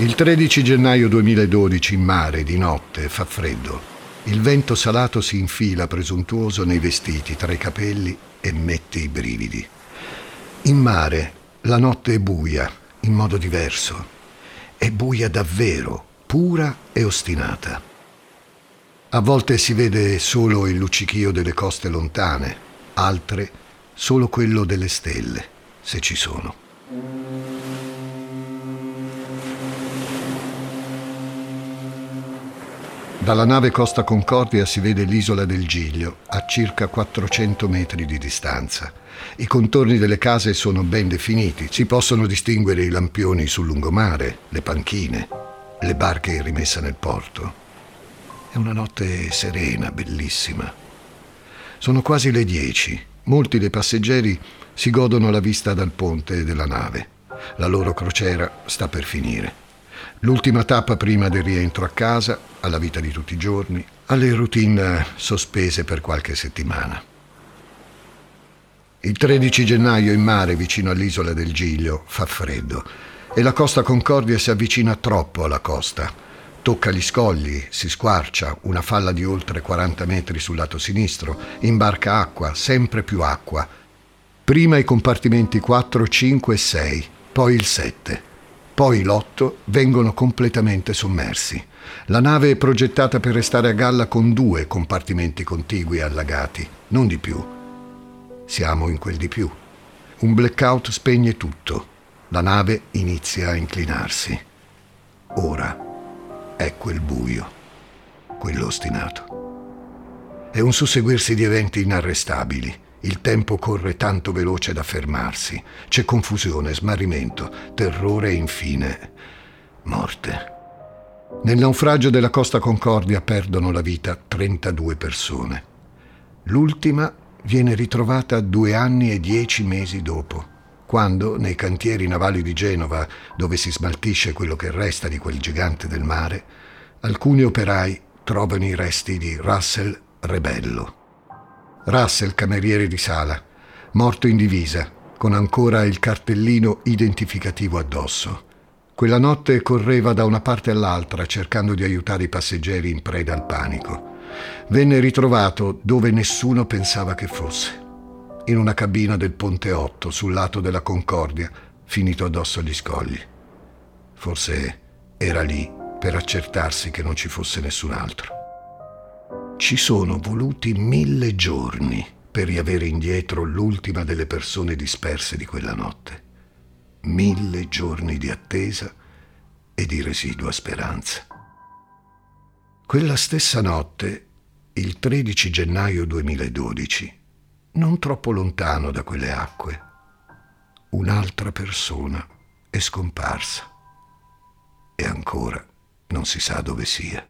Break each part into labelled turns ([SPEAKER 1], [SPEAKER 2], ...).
[SPEAKER 1] Il 13 gennaio 2012 in mare, di notte, fa freddo. Il vento salato si infila presuntuoso nei vestiti, tra i capelli e mette i brividi. In mare la notte è buia, in modo diverso. È buia davvero, pura e ostinata. A volte si vede solo il luccichio delle coste lontane, altre solo quello delle stelle, se ci sono. Dalla nave Costa Concordia si vede l'isola del Giglio, a circa 400 metri di distanza. I contorni delle case sono ben definiti, si possono distinguere i lampioni sul lungomare, le panchine, le barche in rimessa nel porto. È una notte serena, bellissima. Sono quasi le dieci. Molti dei passeggeri si godono la vista dal ponte della nave. La loro crociera sta per finire. L'ultima tappa prima del rientro a casa, alla vita di tutti i giorni, alle routine sospese per qualche settimana. Il 13 gennaio in mare vicino all'isola del Giglio fa freddo e la Costa Concordia si avvicina troppo alla costa. Tocca gli scogli, si squarcia, una falla di oltre 40 metri sul lato sinistro, imbarca acqua, sempre più acqua. Prima i compartimenti 4, 5 e 6, poi il 7. Poi l'otto vengono completamente sommersi. La nave è progettata per restare a galla con due compartimenti contigui allagati, non di più. Siamo in quel di più. Un blackout spegne tutto. La nave inizia a inclinarsi. Ora è quel buio, quello ostinato. È un susseguirsi di eventi inarrestabili il tempo corre tanto veloce da fermarsi. C'è confusione, smarrimento, terrore e infine morte. Nel naufragio della Costa Concordia perdono la vita 32 persone. L'ultima viene ritrovata due anni e dieci mesi dopo, quando nei cantieri navali di Genova, dove si smaltisce quello che resta di quel gigante del mare, alcuni operai trovano i resti di Russell Rebello. Russell, cameriere di sala, morto in divisa, con ancora il cartellino identificativo addosso. Quella notte correva da una parte all'altra cercando di aiutare i passeggeri in preda al panico. Venne ritrovato dove nessuno pensava che fosse, in una cabina del Ponte 8 sul lato della Concordia, finito addosso agli scogli. Forse era lì per accertarsi che non ci fosse nessun altro. Ci sono voluti mille giorni per riavere indietro l'ultima delle persone disperse di quella notte. Mille giorni di attesa e di residua speranza. Quella stessa notte, il 13 gennaio 2012, non troppo lontano da quelle acque, un'altra persona è scomparsa e ancora non si sa dove sia.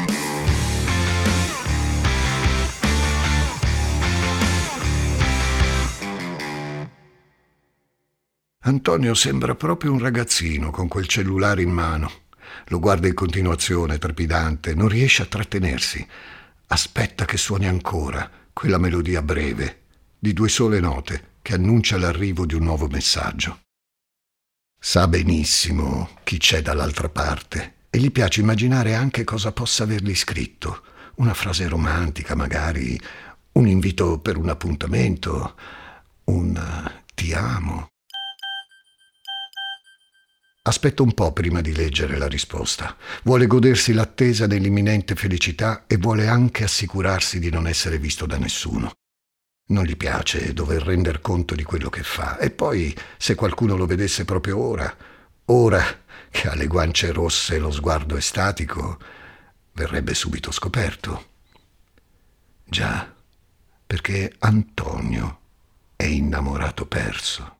[SPEAKER 1] Antonio sembra proprio un ragazzino con quel cellulare in mano. Lo guarda in continuazione, trepidante, non riesce a trattenersi. Aspetta che suoni ancora quella melodia breve, di due sole note, che annuncia l'arrivo di un nuovo messaggio. Sa benissimo chi c'è dall'altra parte e gli piace immaginare anche cosa possa avergli scritto. Una frase romantica, magari, un invito per un appuntamento, un ti amo. Aspetta un po' prima di leggere la risposta. Vuole godersi l'attesa dell'imminente felicità e vuole anche assicurarsi di non essere visto da nessuno. Non gli piace dover render conto di quello che fa. E poi, se qualcuno lo vedesse proprio ora, ora che ha le guance rosse e lo sguardo estatico, verrebbe subito scoperto. Già, perché Antonio è innamorato perso.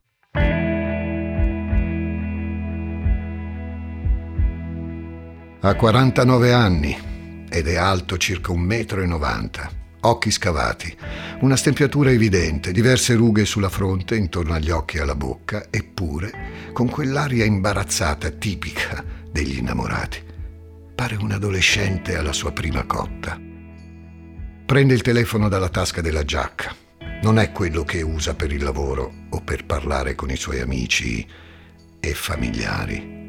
[SPEAKER 1] Ha 49 anni ed è alto circa un metro e 90. occhi scavati, una stempiatura evidente, diverse rughe sulla fronte, intorno agli occhi e alla bocca, eppure con quell'aria imbarazzata tipica degli innamorati. Pare un adolescente alla sua prima cotta. Prende il telefono dalla tasca della giacca. Non è quello che usa per il lavoro o per parlare con i suoi amici e familiari.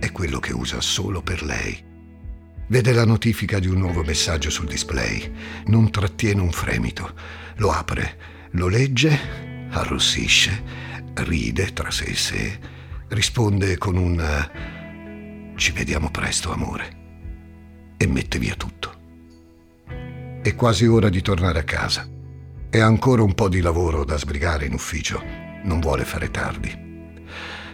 [SPEAKER 1] È quello che usa solo per lei Vede la notifica di un nuovo messaggio sul display. Non trattiene un fremito. Lo apre, lo legge, arrossisce, ride tra sé e sé, risponde con un ci vediamo presto, amore, e mette via tutto. È quasi ora di tornare a casa. Ha ancora un po' di lavoro da sbrigare in ufficio. Non vuole fare tardi.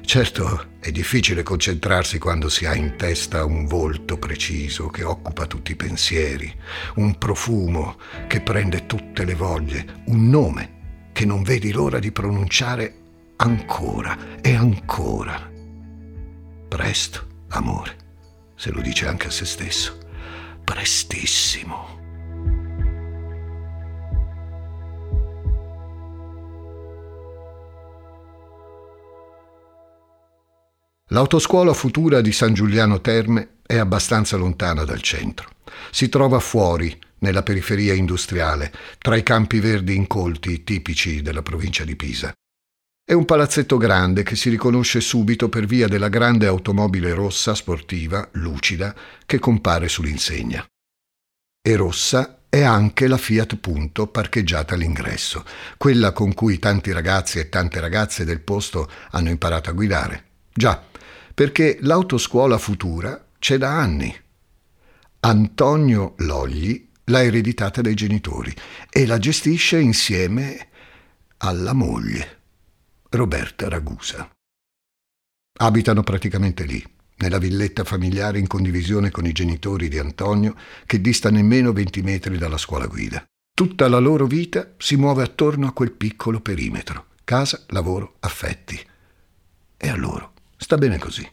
[SPEAKER 1] Certo, è difficile concentrarsi quando si ha in testa un volto preciso che occupa tutti i pensieri, un profumo che prende tutte le voglie, un nome che non vedi l'ora di pronunciare ancora e ancora. Presto, amore, se lo dice anche a se stesso. Prestissimo. L'autoscuola futura di San Giuliano Terme è abbastanza lontana dal centro. Si trova fuori, nella periferia industriale, tra i campi verdi incolti tipici della provincia di Pisa. È un palazzetto grande che si riconosce subito per via della grande automobile rossa sportiva, lucida, che compare sull'insegna. E rossa è anche la Fiat Punto parcheggiata all'ingresso, quella con cui tanti ragazzi e tante ragazze del posto hanno imparato a guidare. Già, perché l'autoscuola futura c'è da anni. Antonio Logli l'ha ereditata dai genitori e la gestisce insieme alla moglie, Roberta Ragusa. Abitano praticamente lì, nella villetta familiare in condivisione con i genitori di Antonio, che dista nemmeno 20 metri dalla scuola guida. Tutta la loro vita si muove attorno a quel piccolo perimetro. Casa, lavoro, affetti. E a loro Sta bene così.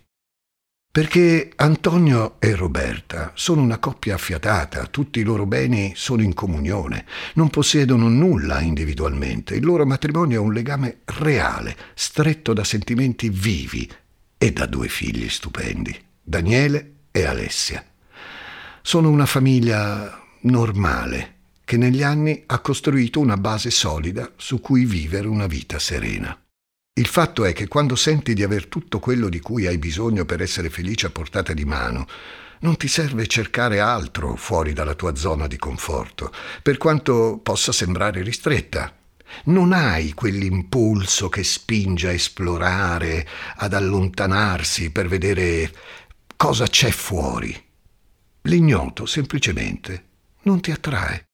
[SPEAKER 1] Perché Antonio e Roberta sono una coppia affiatata, tutti i loro beni sono in comunione, non possiedono nulla individualmente, il loro matrimonio è un legame reale, stretto da sentimenti vivi e da due figli stupendi, Daniele e Alessia. Sono una famiglia normale che negli anni ha costruito una base solida su cui vivere una vita serena. Il fatto è che quando senti di aver tutto quello di cui hai bisogno per essere felice a portata di mano, non ti serve cercare altro fuori dalla tua zona di conforto, per quanto possa sembrare ristretta. Non hai quell'impulso che spinge a esplorare, ad allontanarsi per vedere cosa c'è fuori. L'ignoto semplicemente non ti attrae.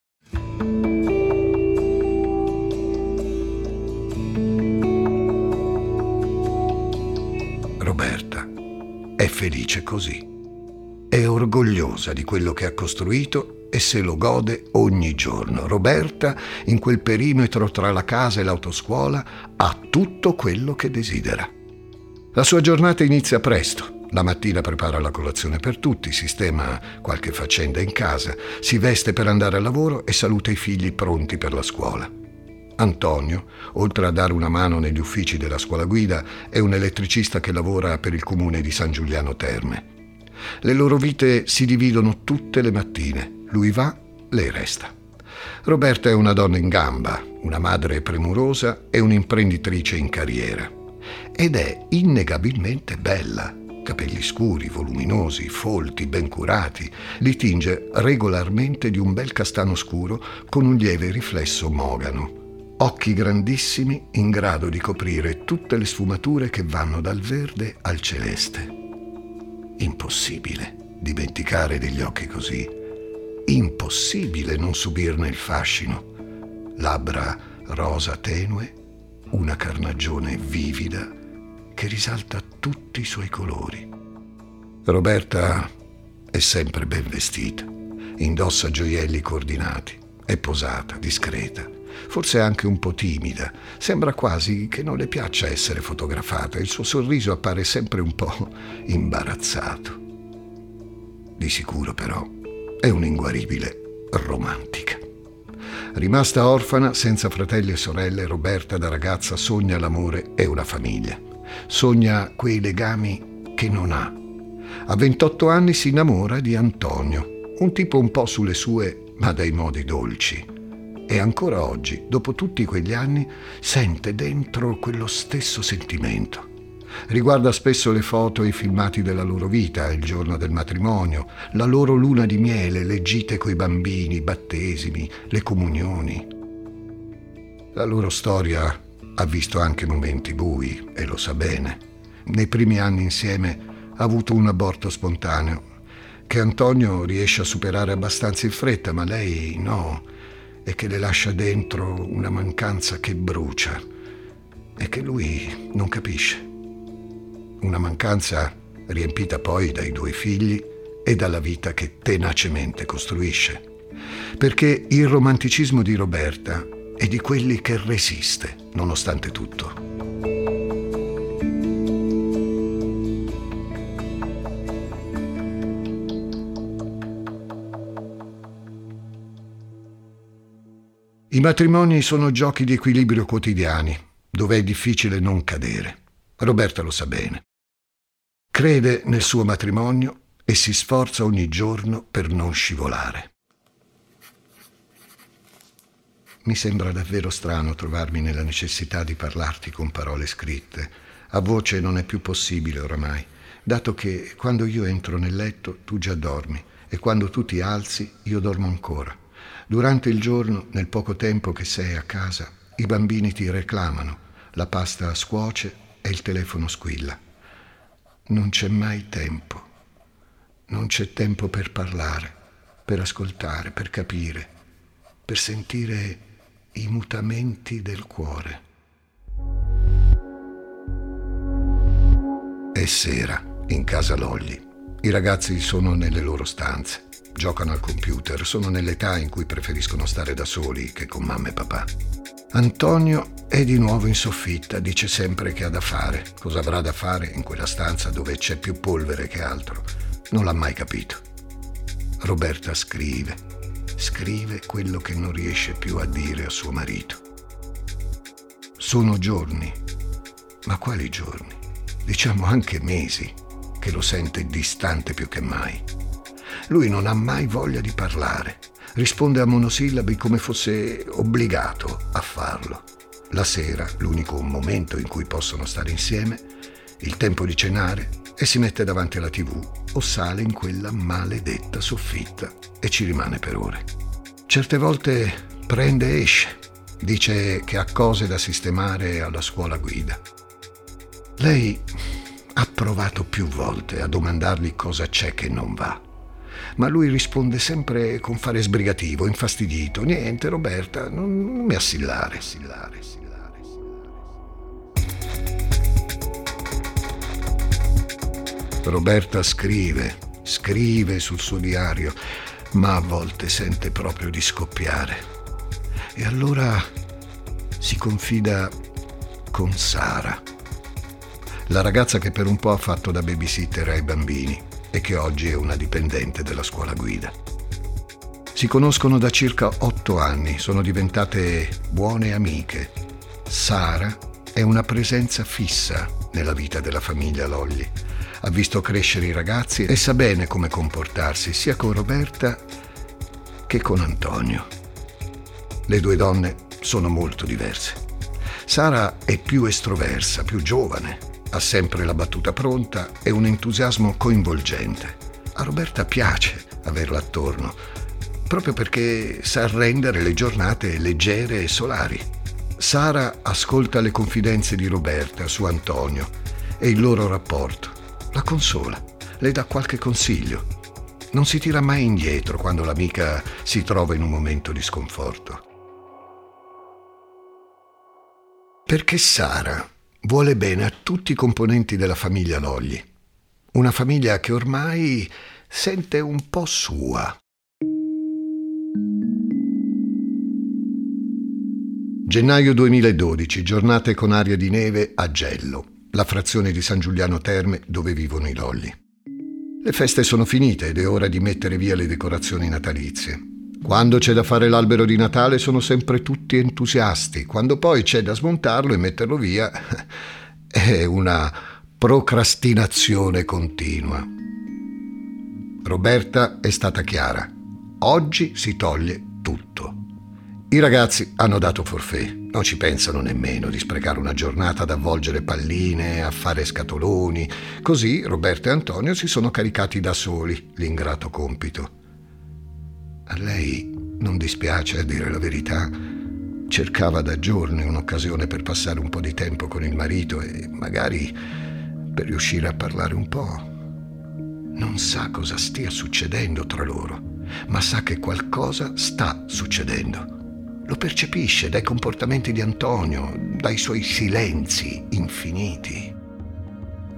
[SPEAKER 1] Roberta è felice così. È orgogliosa di quello che ha costruito e se lo gode ogni giorno. Roberta, in quel perimetro tra la casa e l'autoscuola, ha tutto quello che desidera. La sua giornata inizia presto. La mattina prepara la colazione per tutti, sistema qualche faccenda in casa, si veste per andare al lavoro e saluta i figli pronti per la scuola. Antonio, oltre a dare una mano negli uffici della scuola guida, è un elettricista che lavora per il comune di San Giuliano Terme. Le loro vite si dividono tutte le mattine. Lui va, lei resta. Roberta è una donna in gamba, una madre premurosa e un'imprenditrice in carriera. Ed è innegabilmente bella. Capelli scuri, voluminosi, folti, ben curati. Li tinge regolarmente di un bel castano scuro con un lieve riflesso mogano occhi grandissimi in grado di coprire tutte le sfumature che vanno dal verde al celeste. Impossibile dimenticare degli occhi così, impossibile non subirne il fascino. Labbra rosa tenue, una carnagione vivida che risalta tutti i suoi colori. Roberta è sempre ben vestita, indossa gioielli coordinati, è posata, discreta forse anche un po' timida. Sembra quasi che non le piaccia essere fotografata. Il suo sorriso appare sempre un po' imbarazzato. Di sicuro però è un'inguaribile romantica. Rimasta orfana, senza fratelli e sorelle, Roberta da ragazza sogna l'amore e una famiglia. Sogna quei legami che non ha. A 28 anni si innamora di Antonio, un tipo un po' sulle sue, ma dai modi dolci. E ancora oggi, dopo tutti quegli anni, sente dentro quello stesso sentimento. Riguarda spesso le foto e i filmati della loro vita, il giorno del matrimonio, la loro luna di miele, le gite coi bambini, i battesimi, le comunioni. La loro storia ha visto anche momenti bui e lo sa bene. Nei primi anni insieme ha avuto un aborto spontaneo che Antonio riesce a superare abbastanza in fretta, ma lei no, e che le lascia dentro una mancanza che brucia e che lui non capisce una mancanza riempita poi dai due figli e dalla vita che tenacemente costruisce. Perché il romanticismo di Roberta è di quelli che resiste, nonostante tutto. I matrimoni sono giochi di equilibrio quotidiani, dove è difficile non cadere. Roberta lo sa bene. Crede nel suo matrimonio e si sforza ogni giorno per non scivolare. Mi sembra davvero strano trovarmi nella necessità di parlarti con parole scritte. A voce non è più possibile oramai, dato che quando io entro nel letto tu già dormi e quando tu ti alzi io dormo ancora. Durante il giorno, nel poco tempo che sei a casa, i bambini ti reclamano, la pasta scuoce e il telefono squilla. Non c'è mai tempo. Non c'è tempo per parlare, per ascoltare, per capire, per sentire i mutamenti del cuore. È sera, in casa Logli. I ragazzi sono nelle loro stanze, giocano al computer, sono nell'età in cui preferiscono stare da soli che con mamma e papà. Antonio è di nuovo in soffitta, dice sempre che ha da fare. Cosa avrà da fare in quella stanza dove c'è più polvere che altro? Non l'ha mai capito. Roberta scrive, scrive quello che non riesce più a dire a suo marito. Sono giorni, ma quali giorni? Diciamo anche mesi, che lo sente distante più che mai. Lui non ha mai voglia di parlare risponde a monosillabi come fosse obbligato a farlo. La sera, l'unico momento in cui possono stare insieme, il tempo di cenare e si mette davanti alla tv o sale in quella maledetta soffitta e ci rimane per ore. Certe volte prende e esce, dice che ha cose da sistemare alla scuola guida. Lei ha provato più volte a domandargli cosa c'è che non va ma lui risponde sempre con fare sbrigativo, infastidito. Niente, Roberta, non, non mi assillare, assillare, assillare. Roberta scrive, scrive sul suo diario, ma a volte sente proprio di scoppiare. E allora si confida con Sara, la ragazza che per un po' ha fatto da babysitter ai bambini e che oggi è una dipendente della scuola guida. Si conoscono da circa otto anni, sono diventate buone amiche. Sara è una presenza fissa nella vita della famiglia Lolli. Ha visto crescere i ragazzi e sa bene come comportarsi sia con Roberta che con Antonio. Le due donne sono molto diverse. Sara è più estroversa, più giovane, ha sempre la battuta pronta e un entusiasmo coinvolgente. A Roberta piace averla attorno, proprio perché sa rendere le giornate leggere e solari. Sara ascolta le confidenze di Roberta su Antonio e il loro rapporto. La consola, le dà qualche consiglio. Non si tira mai indietro quando l'amica si trova in un momento di sconforto. Perché Sara vuole bene a tutti i componenti della famiglia Logli. Una famiglia che ormai sente un po' sua. Gennaio 2012, giornate con aria di neve a Gello, la frazione di San Giuliano Terme dove vivono i Lolli. Le feste sono finite ed è ora di mettere via le decorazioni natalizie. Quando c'è da fare l'albero di Natale sono sempre tutti entusiasti, quando poi c'è da smontarlo e metterlo via è una procrastinazione continua. Roberta è stata chiara. Oggi si toglie tutto. I ragazzi hanno dato forfè, non ci pensano nemmeno di sprecare una giornata ad avvolgere palline, a fare scatoloni. Così Roberta e Antonio si sono caricati da soli l'ingrato compito. A lei non dispiace, a dire la verità. Cercava da giorni un'occasione per passare un po' di tempo con il marito e magari per riuscire a parlare un po'. Non sa cosa stia succedendo tra loro, ma sa che qualcosa sta succedendo. Lo percepisce dai comportamenti di Antonio, dai suoi silenzi infiniti.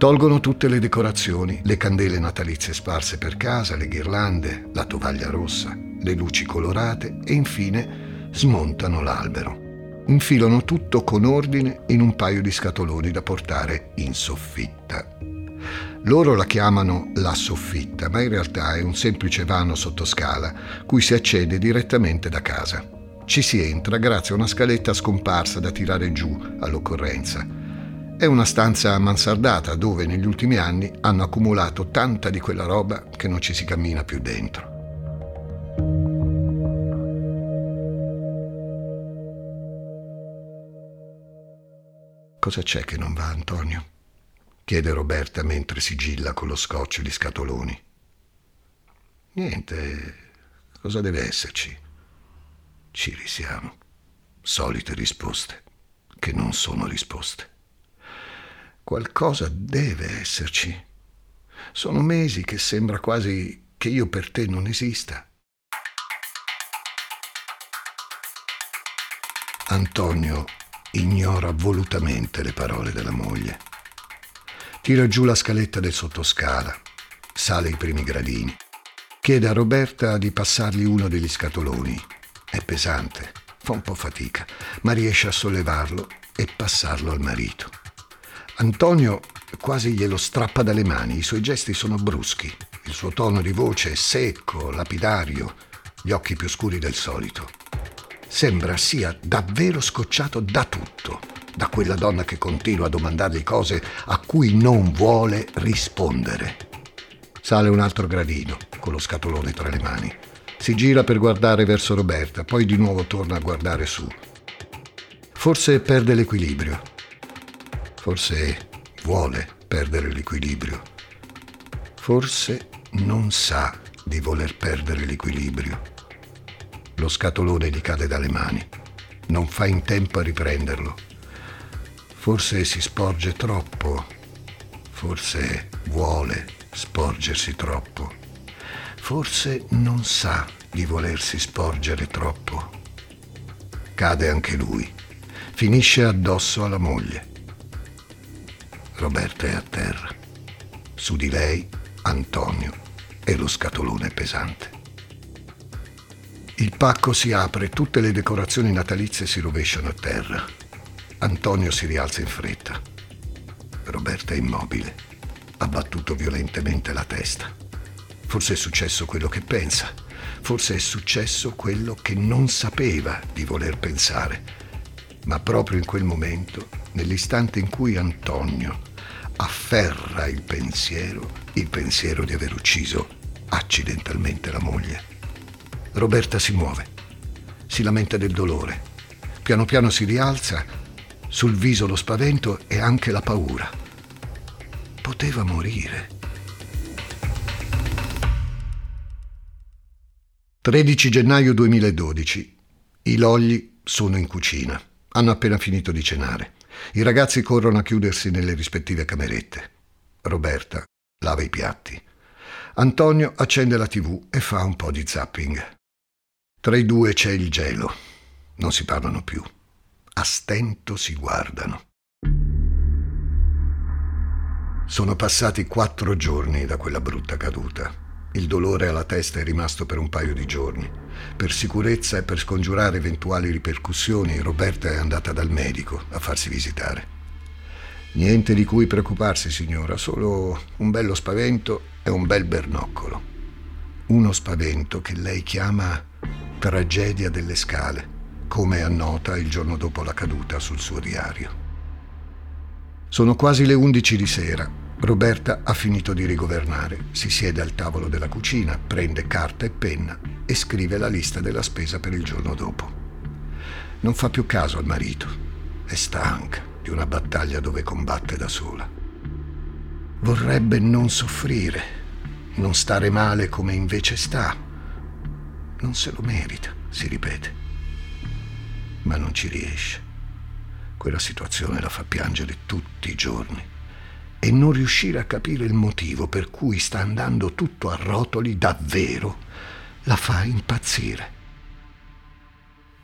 [SPEAKER 1] Tolgono tutte le decorazioni, le candele natalizie sparse per casa, le ghirlande, la tovaglia rossa, le luci colorate e infine smontano l'albero. Infilano tutto con ordine in un paio di scatoloni da portare in soffitta. Loro la chiamano la soffitta, ma in realtà è un semplice vano sottoscala cui si accede direttamente da casa. Ci si entra grazie a una scaletta scomparsa da tirare giù all'occorrenza. È una stanza mansardata dove negli ultimi anni hanno accumulato tanta di quella roba che non ci si cammina più dentro. Cosa c'è che non va, Antonio? chiede Roberta mentre sigilla con lo scotch gli scatoloni. Niente, cosa deve esserci? Ci risiamo. Solite risposte, che non sono risposte. Qualcosa deve esserci. Sono mesi che sembra quasi che io per te non esista. Antonio ignora volutamente le parole della moglie. Tira giù la scaletta del sottoscala, sale i primi gradini. Chiede a Roberta di passargli uno degli scatoloni è pesante, fa un po' fatica, ma riesce a sollevarlo e passarlo al marito. Antonio quasi glielo strappa dalle mani, i suoi gesti sono bruschi, il suo tono di voce è secco, lapidario, gli occhi più scuri del solito. Sembra sia davvero scocciato da tutto, da quella donna che continua a domandargli cose a cui non vuole rispondere. Sale un altro gradino, con lo scatolone tra le mani. Si gira per guardare verso Roberta, poi di nuovo torna a guardare su. Forse perde l'equilibrio. Forse vuole perdere l'equilibrio. Forse non sa di voler perdere l'equilibrio. Lo scatolone gli cade dalle mani. Non fa in tempo a riprenderlo. Forse si sporge troppo. Forse vuole sporgersi troppo forse non sa di volersi sporgere troppo. Cade anche lui, finisce addosso alla moglie. Roberta è a terra. Su di lei Antonio e lo scatolone pesante. Il pacco si apre, tutte le decorazioni natalizie si rovesciano a terra. Antonio si rialza in fretta. Roberta è immobile, ha battuto violentemente la testa. Forse è successo quello che pensa, forse è successo quello che non sapeva di voler pensare. Ma proprio in quel momento, nell'istante in cui Antonio afferra il pensiero, il pensiero di aver ucciso accidentalmente la moglie, Roberta si muove, si lamenta del dolore, piano piano si rialza, sul viso lo spavento e anche la paura. Poteva morire 13 gennaio 2012. I Logli sono in cucina. Hanno appena finito di cenare. I ragazzi corrono a chiudersi nelle rispettive camerette. Roberta lava i piatti. Antonio accende la tv e fa un po' di zapping. Tra i due c'è il gelo. Non si parlano più. A stento si guardano. Sono passati quattro giorni da quella brutta caduta. Il dolore alla testa è rimasto per un paio di giorni. Per sicurezza e per scongiurare eventuali ripercussioni, Roberta è andata dal medico a farsi visitare. Niente di cui preoccuparsi, signora, solo un bello spavento e un bel bernoccolo. Uno spavento che lei chiama tragedia delle scale, come annota il giorno dopo la caduta sul suo diario. Sono quasi le undici di sera. Roberta ha finito di rigovernare, si siede al tavolo della cucina, prende carta e penna e scrive la lista della spesa per il giorno dopo. Non fa più caso al marito, è stanca di una battaglia dove combatte da sola. Vorrebbe non soffrire, non stare male come invece sta. Non se lo merita, si ripete. Ma non ci riesce. Quella situazione la fa piangere tutti i giorni e non riuscire a capire il motivo per cui sta andando tutto a rotoli davvero la fa impazzire.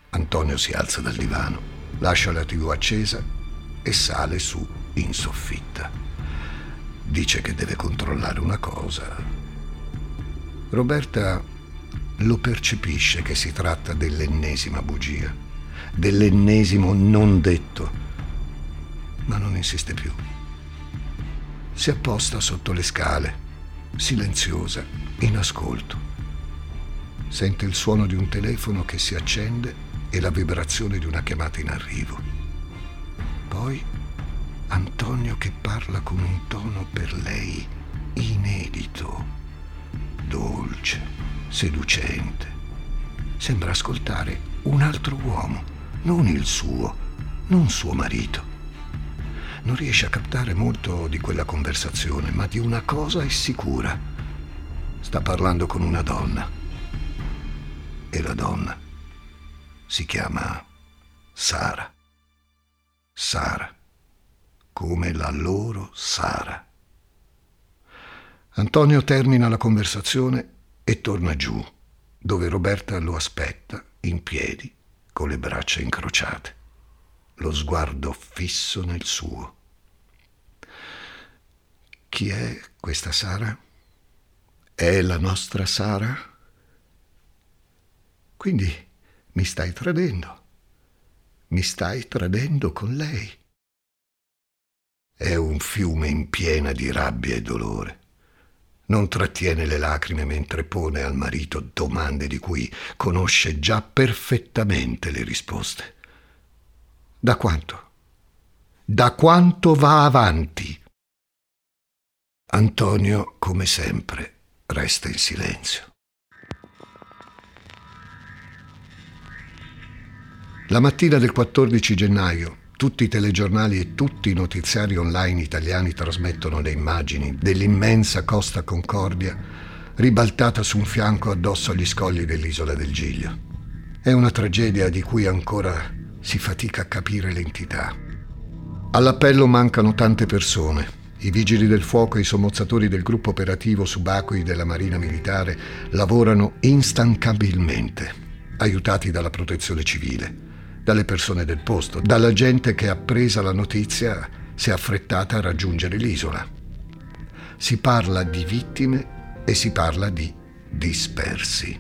[SPEAKER 1] Antonio si alza dal divano, lascia la tv accesa e sale su in soffitta. Dice che deve controllare una cosa. Roberta lo percepisce che si tratta dell'ennesima bugia, dell'ennesimo non detto, ma non insiste più. Si apposta sotto le scale, silenziosa, in ascolto. Sente il suono di un telefono che si accende e la vibrazione di una chiamata in arrivo. Poi Antonio che parla con un tono per lei inedito, dolce, seducente. Sembra ascoltare un altro uomo, non il suo, non suo marito. Non riesce a captare molto di quella conversazione, ma di una cosa è sicura. Sta parlando con una donna. E la donna si chiama Sara. Sara, come la loro Sara. Antonio termina la conversazione e torna giù, dove Roberta lo aspetta, in piedi, con le braccia incrociate, lo sguardo fisso nel suo. Chi è questa Sara? È la nostra Sara? Quindi mi stai tradendo. Mi stai tradendo con lei. È un fiume in piena di rabbia e dolore. Non trattiene le lacrime mentre pone al marito domande di cui conosce già perfettamente le risposte. Da quanto? Da quanto va avanti? Antonio, come sempre, resta in silenzio. La mattina del 14 gennaio tutti i telegiornali e tutti i notiziari online italiani trasmettono le immagini dell'immensa Costa Concordia ribaltata su un fianco addosso agli scogli dell'isola del Giglio. È una tragedia di cui ancora si fatica a capire l'entità. All'appello mancano tante persone. I vigili del fuoco e i sommozzatori del gruppo operativo subacquei della Marina Militare lavorano instancabilmente, aiutati dalla protezione civile dalle persone del posto, dalla gente che appresa la notizia si è affrettata a raggiungere l'isola. Si parla di vittime e si parla di dispersi.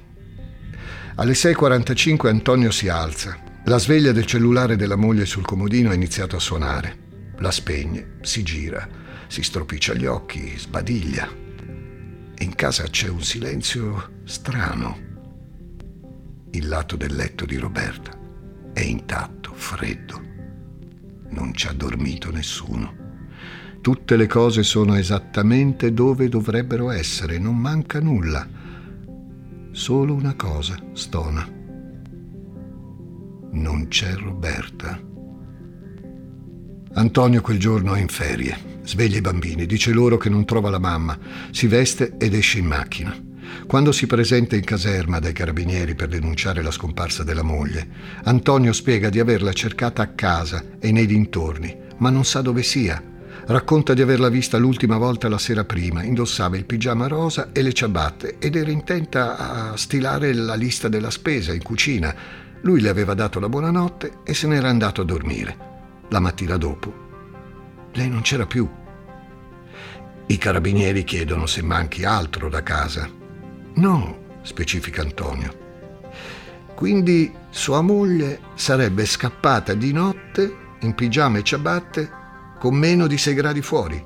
[SPEAKER 1] Alle 6.45 Antonio si alza. La sveglia del cellulare della moglie sul comodino ha iniziato a suonare. La spegne, si gira, si stropiccia gli occhi, sbadiglia. In casa c'è un silenzio strano. Il lato del letto di Roberta è intatto, freddo. Non ci ha dormito nessuno. Tutte le cose sono esattamente dove dovrebbero essere, non manca nulla. Solo una cosa stona. Non c'è Roberta. Antonio quel giorno è in ferie, sveglia i bambini, dice loro che non trova la mamma, si veste ed esce in macchina. Quando si presenta in caserma dai carabinieri per denunciare la scomparsa della moglie, Antonio spiega di averla cercata a casa e nei dintorni, ma non sa dove sia. Racconta di averla vista l'ultima volta la sera prima, indossava il pigiama rosa e le ciabatte ed era intenta a stilare la lista della spesa in cucina. Lui le aveva dato la buonanotte e se n'era andato a dormire. La mattina dopo, lei non c'era più. I carabinieri chiedono se manchi altro da casa No, specifica Antonio. Quindi sua moglie sarebbe scappata di notte in pigiama e ciabatte con meno di 6 gradi fuori.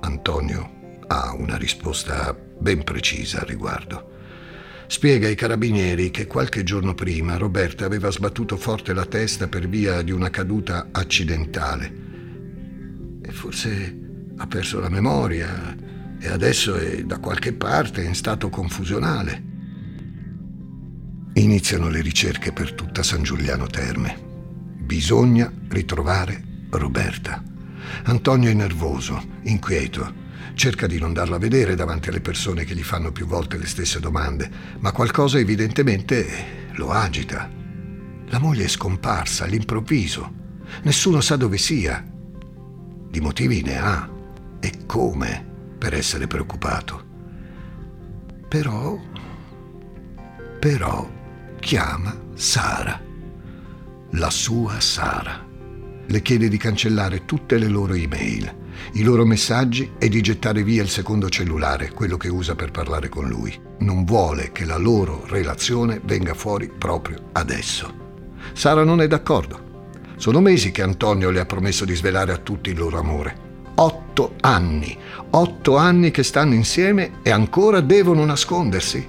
[SPEAKER 1] Antonio ha una risposta ben precisa al riguardo. Spiega ai carabinieri che qualche giorno prima Roberta aveva sbattuto forte la testa per via di una caduta accidentale. Forse ha perso la memoria e adesso è da qualche parte in stato confusionale. Iniziano le ricerche per tutta San Giuliano Terme. Bisogna ritrovare Roberta. Antonio è nervoso, inquieto Cerca di non darla vedere davanti alle persone che gli fanno più volte le stesse domande, ma qualcosa evidentemente lo agita. La moglie è scomparsa all'improvviso. Nessuno sa dove sia. Di motivi ne ha. E come per essere preoccupato. Però, però, chiama Sara. La sua Sara. Le chiede di cancellare tutte le loro email i loro messaggi e di gettare via il secondo cellulare, quello che usa per parlare con lui. Non vuole che la loro relazione venga fuori proprio adesso. Sara non è d'accordo. Sono mesi che Antonio le ha promesso di svelare a tutti il loro amore. Otto anni, otto anni che stanno insieme e ancora devono nascondersi.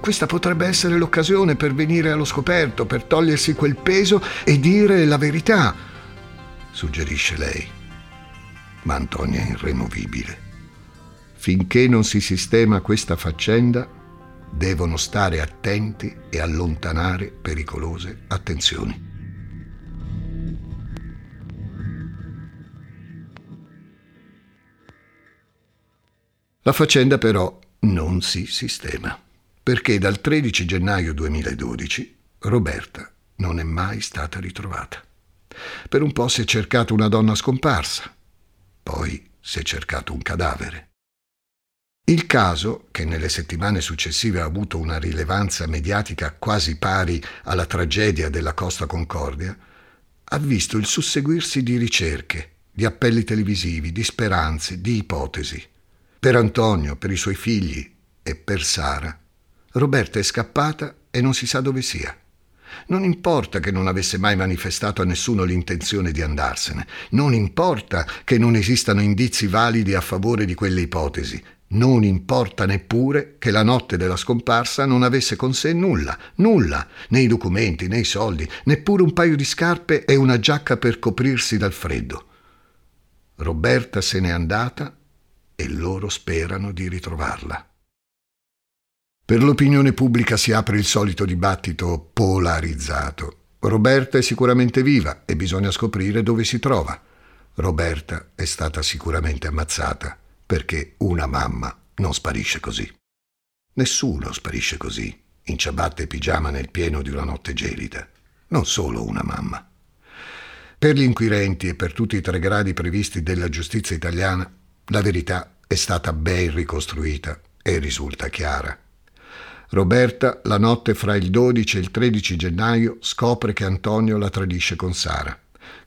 [SPEAKER 1] Questa potrebbe essere l'occasione per venire allo scoperto, per togliersi quel peso e dire la verità, suggerisce lei ma Antonia è irremovibile. Finché non si sistema questa faccenda, devono stare attenti e allontanare pericolose attenzioni. La faccenda però non si sistema, perché dal 13 gennaio 2012 Roberta non è mai stata ritrovata. Per un po' si è cercata una donna scomparsa, poi si è cercato un cadavere. Il caso, che nelle settimane successive ha avuto una rilevanza mediatica quasi pari alla tragedia della Costa Concordia, ha visto il susseguirsi di ricerche, di appelli televisivi, di speranze, di ipotesi. Per Antonio, per i suoi figli e per Sara, Roberta è scappata e non si sa dove sia. Non importa che non avesse mai manifestato a nessuno l'intenzione di andarsene, non importa che non esistano indizi validi a favore di quelle ipotesi, non importa neppure che la notte della scomparsa non avesse con sé nulla, nulla, né i documenti, né i soldi, neppure un paio di scarpe e una giacca per coprirsi dal freddo. Roberta se n'è andata e loro sperano di ritrovarla. Per l'opinione pubblica si apre il solito dibattito polarizzato. Roberta è sicuramente viva e bisogna scoprire dove si trova. Roberta è stata sicuramente ammazzata perché una mamma non sparisce così. Nessuno sparisce così, in ciabatte e pigiama nel pieno di una notte gelida. Non solo una mamma. Per gli inquirenti e per tutti i tre gradi previsti della giustizia italiana, la verità è stata ben ricostruita e risulta chiara. Roberta, la notte fra il 12 e il 13 gennaio, scopre che Antonio la tradisce con Sara,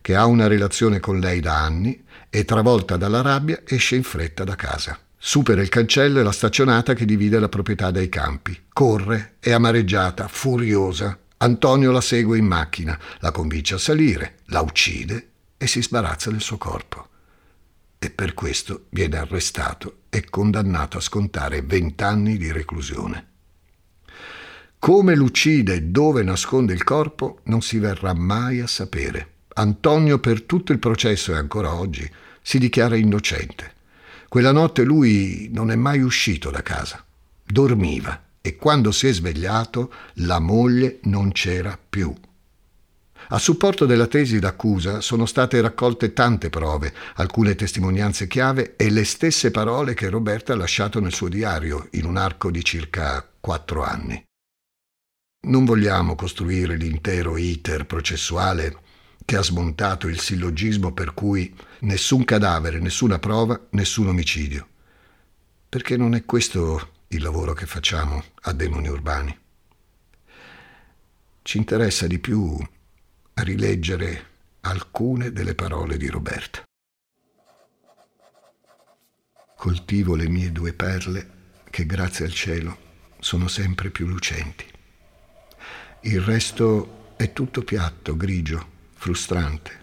[SPEAKER 1] che ha una relazione con lei da anni e, travolta dalla rabbia, esce in fretta da casa. Supera il cancello e la staccionata che divide la proprietà dai campi. Corre, è amareggiata, furiosa. Antonio la segue in macchina, la convince a salire, la uccide e si sbarazza del suo corpo. E per questo viene arrestato e condannato a scontare vent'anni di reclusione. Come l'uccide e dove nasconde il corpo non si verrà mai a sapere. Antonio per tutto il processo e ancora oggi si dichiara innocente. Quella notte lui non è mai uscito da casa. Dormiva e quando si è svegliato la moglie non c'era più. A supporto della tesi d'accusa sono state raccolte tante prove, alcune testimonianze chiave e le stesse parole che Roberta ha lasciato nel suo diario in un arco di circa quattro anni. Non vogliamo costruire l'intero iter processuale che ha smontato il sillogismo per cui nessun cadavere, nessuna prova, nessun omicidio. Perché non è questo il lavoro che facciamo a demoni urbani. Ci interessa di più rileggere alcune delle parole di Roberta. Coltivo le mie due perle che grazie al cielo sono sempre più lucenti. Il resto è tutto piatto, grigio, frustrante.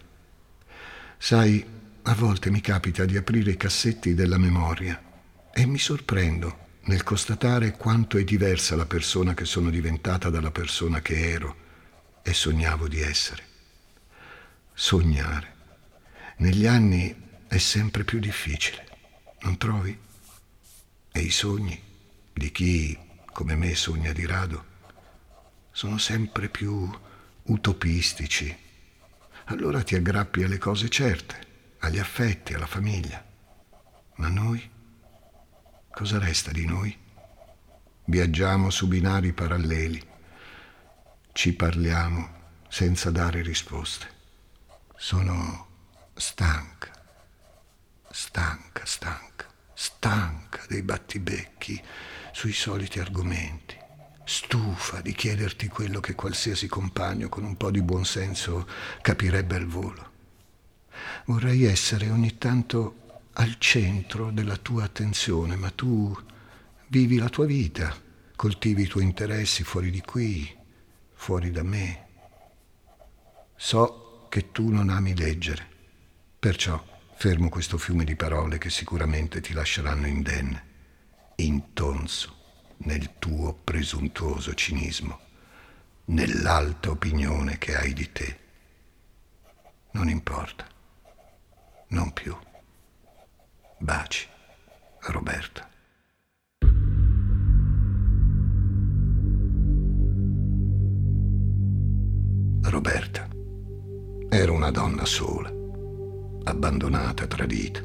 [SPEAKER 1] Sai, a volte mi capita di aprire i cassetti della memoria e mi sorprendo nel constatare quanto è diversa la persona che sono diventata dalla persona che ero e sognavo di essere. Sognare. Negli anni è sempre più difficile, non trovi? E i sogni di chi, come me, sogna di rado, sono sempre più utopistici. Allora ti aggrappi alle cose certe, agli affetti, alla famiglia. Ma noi? Cosa resta di noi? Viaggiamo su binari paralleli, ci parliamo senza dare risposte. Sono stanca, stanca, stanca, stanca dei battibecchi sui soliti argomenti, stufa di chiederti quello che qualsiasi compagno con un po' di buonsenso capirebbe al volo. Vorrei essere ogni tanto al centro della tua attenzione, ma tu vivi la tua vita, coltivi i tuoi interessi fuori di qui, fuori da me. So che tu non ami leggere, perciò fermo questo fiume di parole che sicuramente ti lasceranno indenne, intonso nel tuo presuntuoso cinismo, nell'alta opinione che hai di te. Non importa, non più. Baci, Roberta. Roberta era una donna sola, abbandonata, tradita.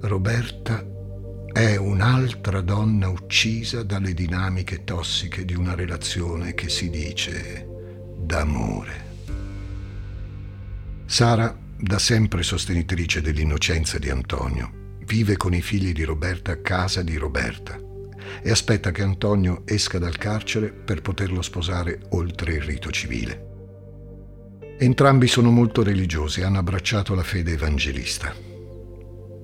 [SPEAKER 1] Roberta è un'altra donna uccisa dalle dinamiche tossiche di una relazione che si dice d'amore. Sara da sempre sostenitrice dell'innocenza di Antonio, vive con i figli di Roberta a casa di Roberta e aspetta che Antonio esca dal carcere per poterlo sposare oltre il rito civile. Entrambi sono molto religiosi e hanno abbracciato la fede evangelista.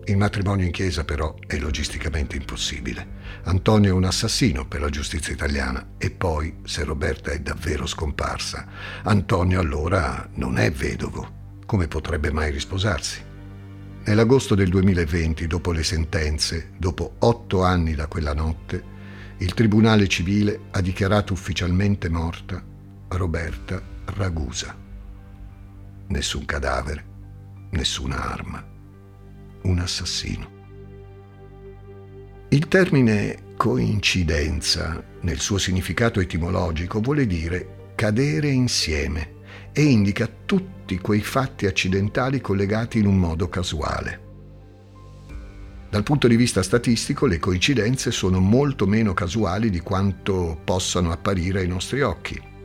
[SPEAKER 1] Il matrimonio in chiesa però è logisticamente impossibile. Antonio è un assassino per la giustizia italiana e poi, se Roberta è davvero scomparsa, Antonio allora non è vedovo come potrebbe mai risposarsi? Nell'agosto del 2020, dopo le sentenze, dopo otto anni da quella notte, il Tribunale Civile ha dichiarato ufficialmente morta Roberta Ragusa. Nessun cadavere, nessuna arma, un assassino. Il termine coincidenza, nel suo significato etimologico, vuole dire cadere insieme e indica tutti quei fatti accidentali collegati in un modo casuale. Dal punto di vista statistico le coincidenze sono molto meno casuali di quanto possano apparire ai nostri occhi.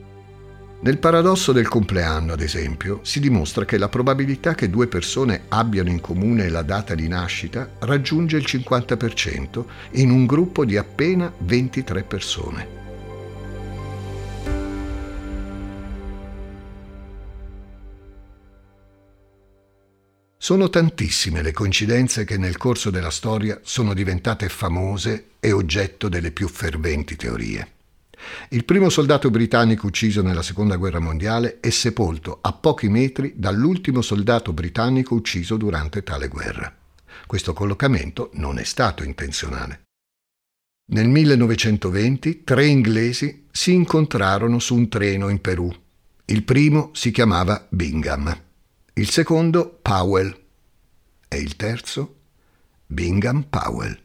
[SPEAKER 1] Nel paradosso del compleanno, ad esempio, si dimostra che la probabilità che due persone abbiano in comune la data di nascita raggiunge il 50% in un gruppo di appena 23 persone. Sono tantissime le coincidenze che nel corso della storia sono diventate famose e oggetto delle più ferventi teorie. Il primo soldato britannico ucciso nella Seconda Guerra Mondiale è sepolto a pochi metri dall'ultimo soldato britannico ucciso durante tale guerra. Questo collocamento non è stato intenzionale. Nel 1920 tre inglesi si incontrarono su un treno in Perù. Il primo si chiamava Bingham il secondo Powell e il terzo Bingham Powell.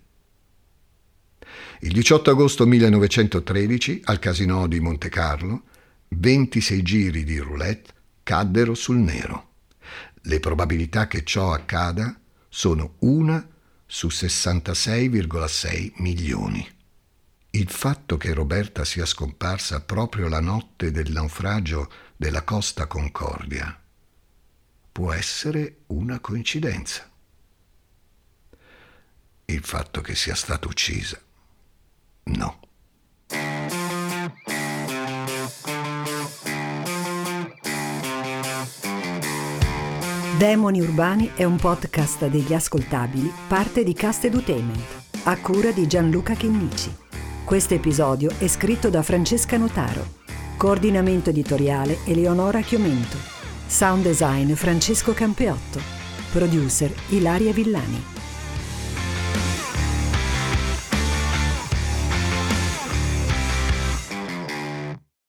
[SPEAKER 1] Il 18 agosto 1913, al casino di Monte Carlo, 26 giri di roulette caddero sul nero. Le probabilità che ciò accada sono una su 66,6 milioni. Il fatto che Roberta sia scomparsa proprio la notte del naufragio della Costa Concordia può essere una coincidenza. Il fatto che sia stata uccisa, no.
[SPEAKER 2] Demoni Urbani è un podcast degli ascoltabili, parte di Cast Edutainment, a cura di Gianluca Chinnici. Questo episodio è scritto da Francesca Notaro. Coordinamento editoriale Eleonora Chiomento. Sound design Francesco Campeotto. Producer Ilaria Villani.